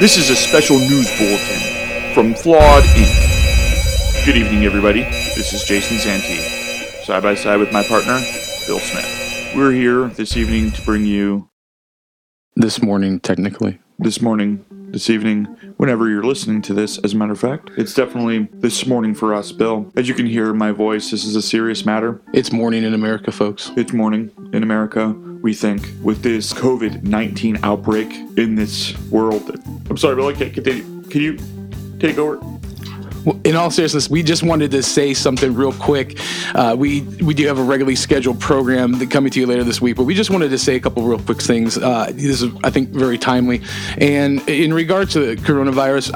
This is a special news bulletin from Flawed Inc. Good evening, everybody. This is Jason Santee, side by side with my partner, Bill Smith. We're here this evening to bring you This morning, technically. this morning, this evening, whenever you're listening to this, as a matter of fact. It's definitely this morning for us, Bill. As you can hear in my voice, this is a serious matter. It's morning in America, folks. It's morning in America, we think, with this COVID 19 outbreak in this world. I'm sorry, Bill, I can't continue. Can you take over? In all seriousness, we just wanted to say something real quick. Uh, we we do have a regularly scheduled program that coming to you later this week, but we just wanted to say a couple real quick things. Uh, this is, I think, very timely. And in regards to the coronavirus,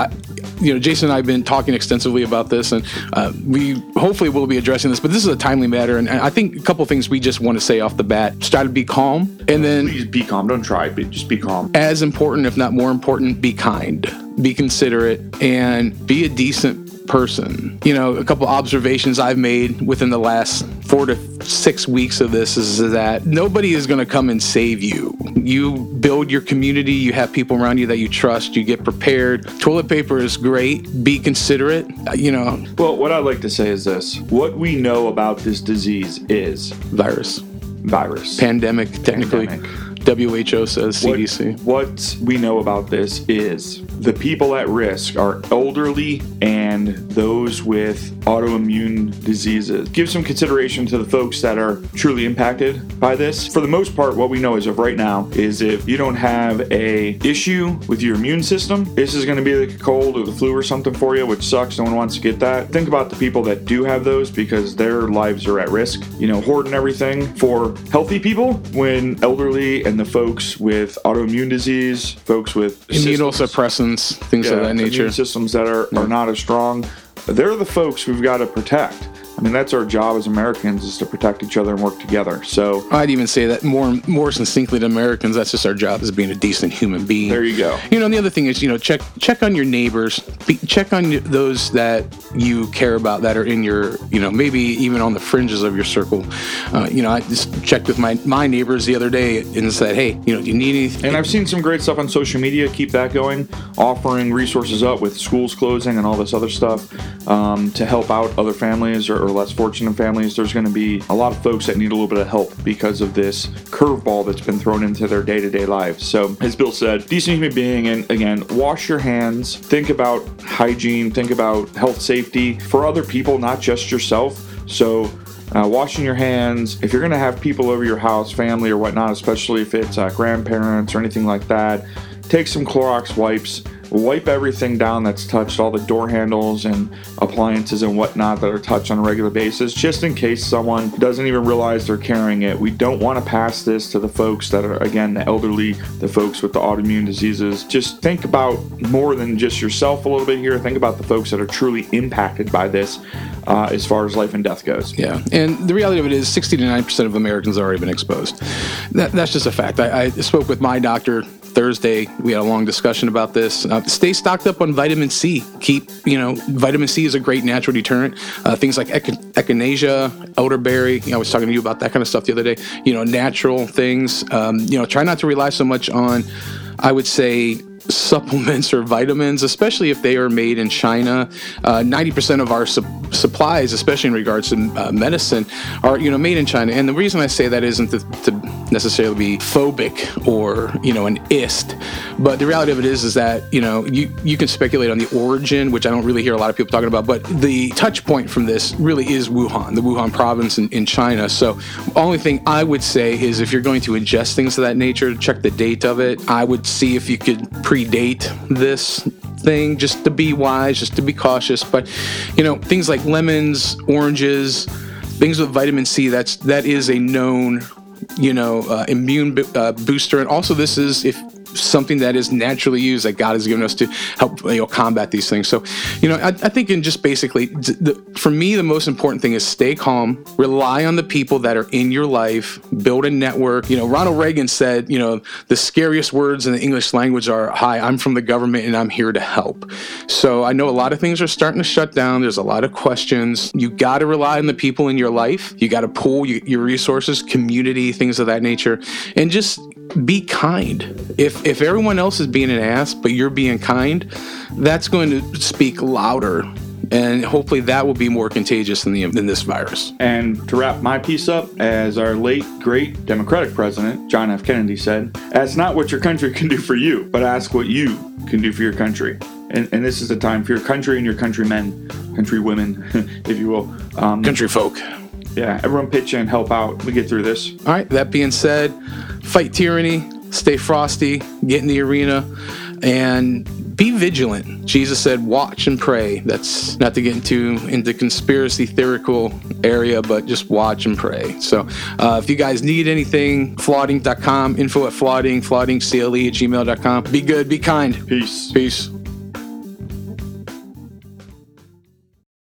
you know, Jason and I have been talking extensively about this, and uh, we hopefully will be addressing this. But this is a timely matter, and I think a couple things we just want to say off the bat: try to be calm, and then Please be calm. Don't try, but just be calm. as important, if not more important, be kind, be considerate, and be a decent person. You know, a couple observations I've made within the last four to six weeks of this is that nobody is going to come and save you. You build your community, you have people around you that you trust, you get prepared. Toilet paper is great, be considerate. You know, Well, what I'd like to say is this what we know about this disease is virus, virus. pandemic, technically. Pandemic. WHO says What- CDC. What we know about this is the people at risk are elderly and those with autoimmune diseases. Give some consideration to the folks that are truly impacted by this. For the most part, what we know as of right now is if you don't have a issue with your immune system, this is going to be like a cold or the flu or something for you, which sucks. No one wants to get that. Think about the people that do have those because their lives are at risk. You know, hoarding everything for healthy people when elderly and the folks with autoimmune disease, folks with Immunosuppressants, things of that nature. systems that are, are not as strong. They're the folks we've got to protect. I mean, that's our job as Americans is to protect each other and work together. So I'd even say that more more succinctly to Americans, that's just our job as being a decent human being. there you go. You know, and the other thing is, you know, check check on your neighbors, be, check on those that you care about that are in your, you know, maybe even on the fringes of your circle. Uh, you know, I just checked with my my neighbors the other day and said, hey, you know, do you need anything? And I've seen some great stuff on social media. Keep that going, offering resources up with schools closing and all this other stuff um, to help out other families or, or less fortunate families. There's going to be a lot of folks that need a little bit of help because of this curveball that's been thrown into their day to day lives. So, as Bill said, decent human being, and again, wash your hands. Think about hygiene. Think about health safety for other people, not just yourself. So. Uh, washing your hands. If you're going to have people over your house, family, or whatnot, especially if it's uh, grandparents or anything like that, take some Clorox wipes. Wipe everything down that's touched, all the door handles and appliances and whatnot that are touched on a regular basis, just in case someone doesn't even realize they're carrying it. We don't want to pass this to the folks that are, again, the elderly, the folks with the autoimmune diseases. Just think about more than just yourself a little bit here. Think about the folks that are truly impacted by this uh, as far as life and death goes. Yeah, and the reality of it is, 60 to 90 percent of Americans have already been exposed. That, that's just a fact. I, I spoke with my doctor Thursday. We had a long discussion about this. Uh, stay stocked up on vitamin C. Keep, you know, vitamin C is a great natural deterrent. Uh, things like echin- echinacea, elderberry. You know, I was talking to you about that kind of stuff the other day. You know, natural things. Um, you know, try not to rely so much on, I would say, supplements or vitamins, especially if they are made in China. Uh, 90% of our sup- supplies, especially in regards to uh, medicine, are you know made in China. And the reason I say that isn't to, to necessarily be phobic or you know an ist, but the reality of it is is that you know you you can speculate on the origin, which I don't really hear a lot of people talking about. But the touch point from this really is Wuhan, the Wuhan province in, in China. So only thing I would say is if you're going to ingest things of that nature, check the date of it. I would see if you could predate this thing just to be wise, just to be cautious. But you know, things like lemons, oranges, things with vitamin C, that's that is a known, you know, uh, immune uh, booster. And also, this is if something that is naturally used that God has given us to help you know combat these things. So, you know, I, I think in just basically, the, for me, the most important thing is stay calm, rely on the people that are in your life, build a network. You know, Ronald Reagan said, you know, the scariest words in the English language are, "Hi, I'm from the government and I'm here to help." So I know a lot of things are starting to shut down. There's a lot of questions. You got to rely on the people in your life. You got to pool your resources, community, things of that nature, and just be kind. If if everyone else is being an ass, but you're being kind, that's going to speak louder and hopefully that will be more contagious than the than this virus. And to wrap my piece up, as our late great Democratic president John F. Kennedy said, "Ask not what your country can do for you, but ask what you can do for your country." And, and this is the time for your country and your countrymen, countrywomen, if you will, um, country folk. Yeah, everyone pitch in, help out. We get through this. All right. That being said, fight tyranny, stay frosty, get in the arena, and be vigilant. Jesus said, watch and pray. That's not to get into into conspiracy theoretical area, but just watch and pray. So uh, if you guys need anything, flawedinc.com, info at flawedinc, flawdingcle at gmail.com. Be good, be kind. Peace. Peace.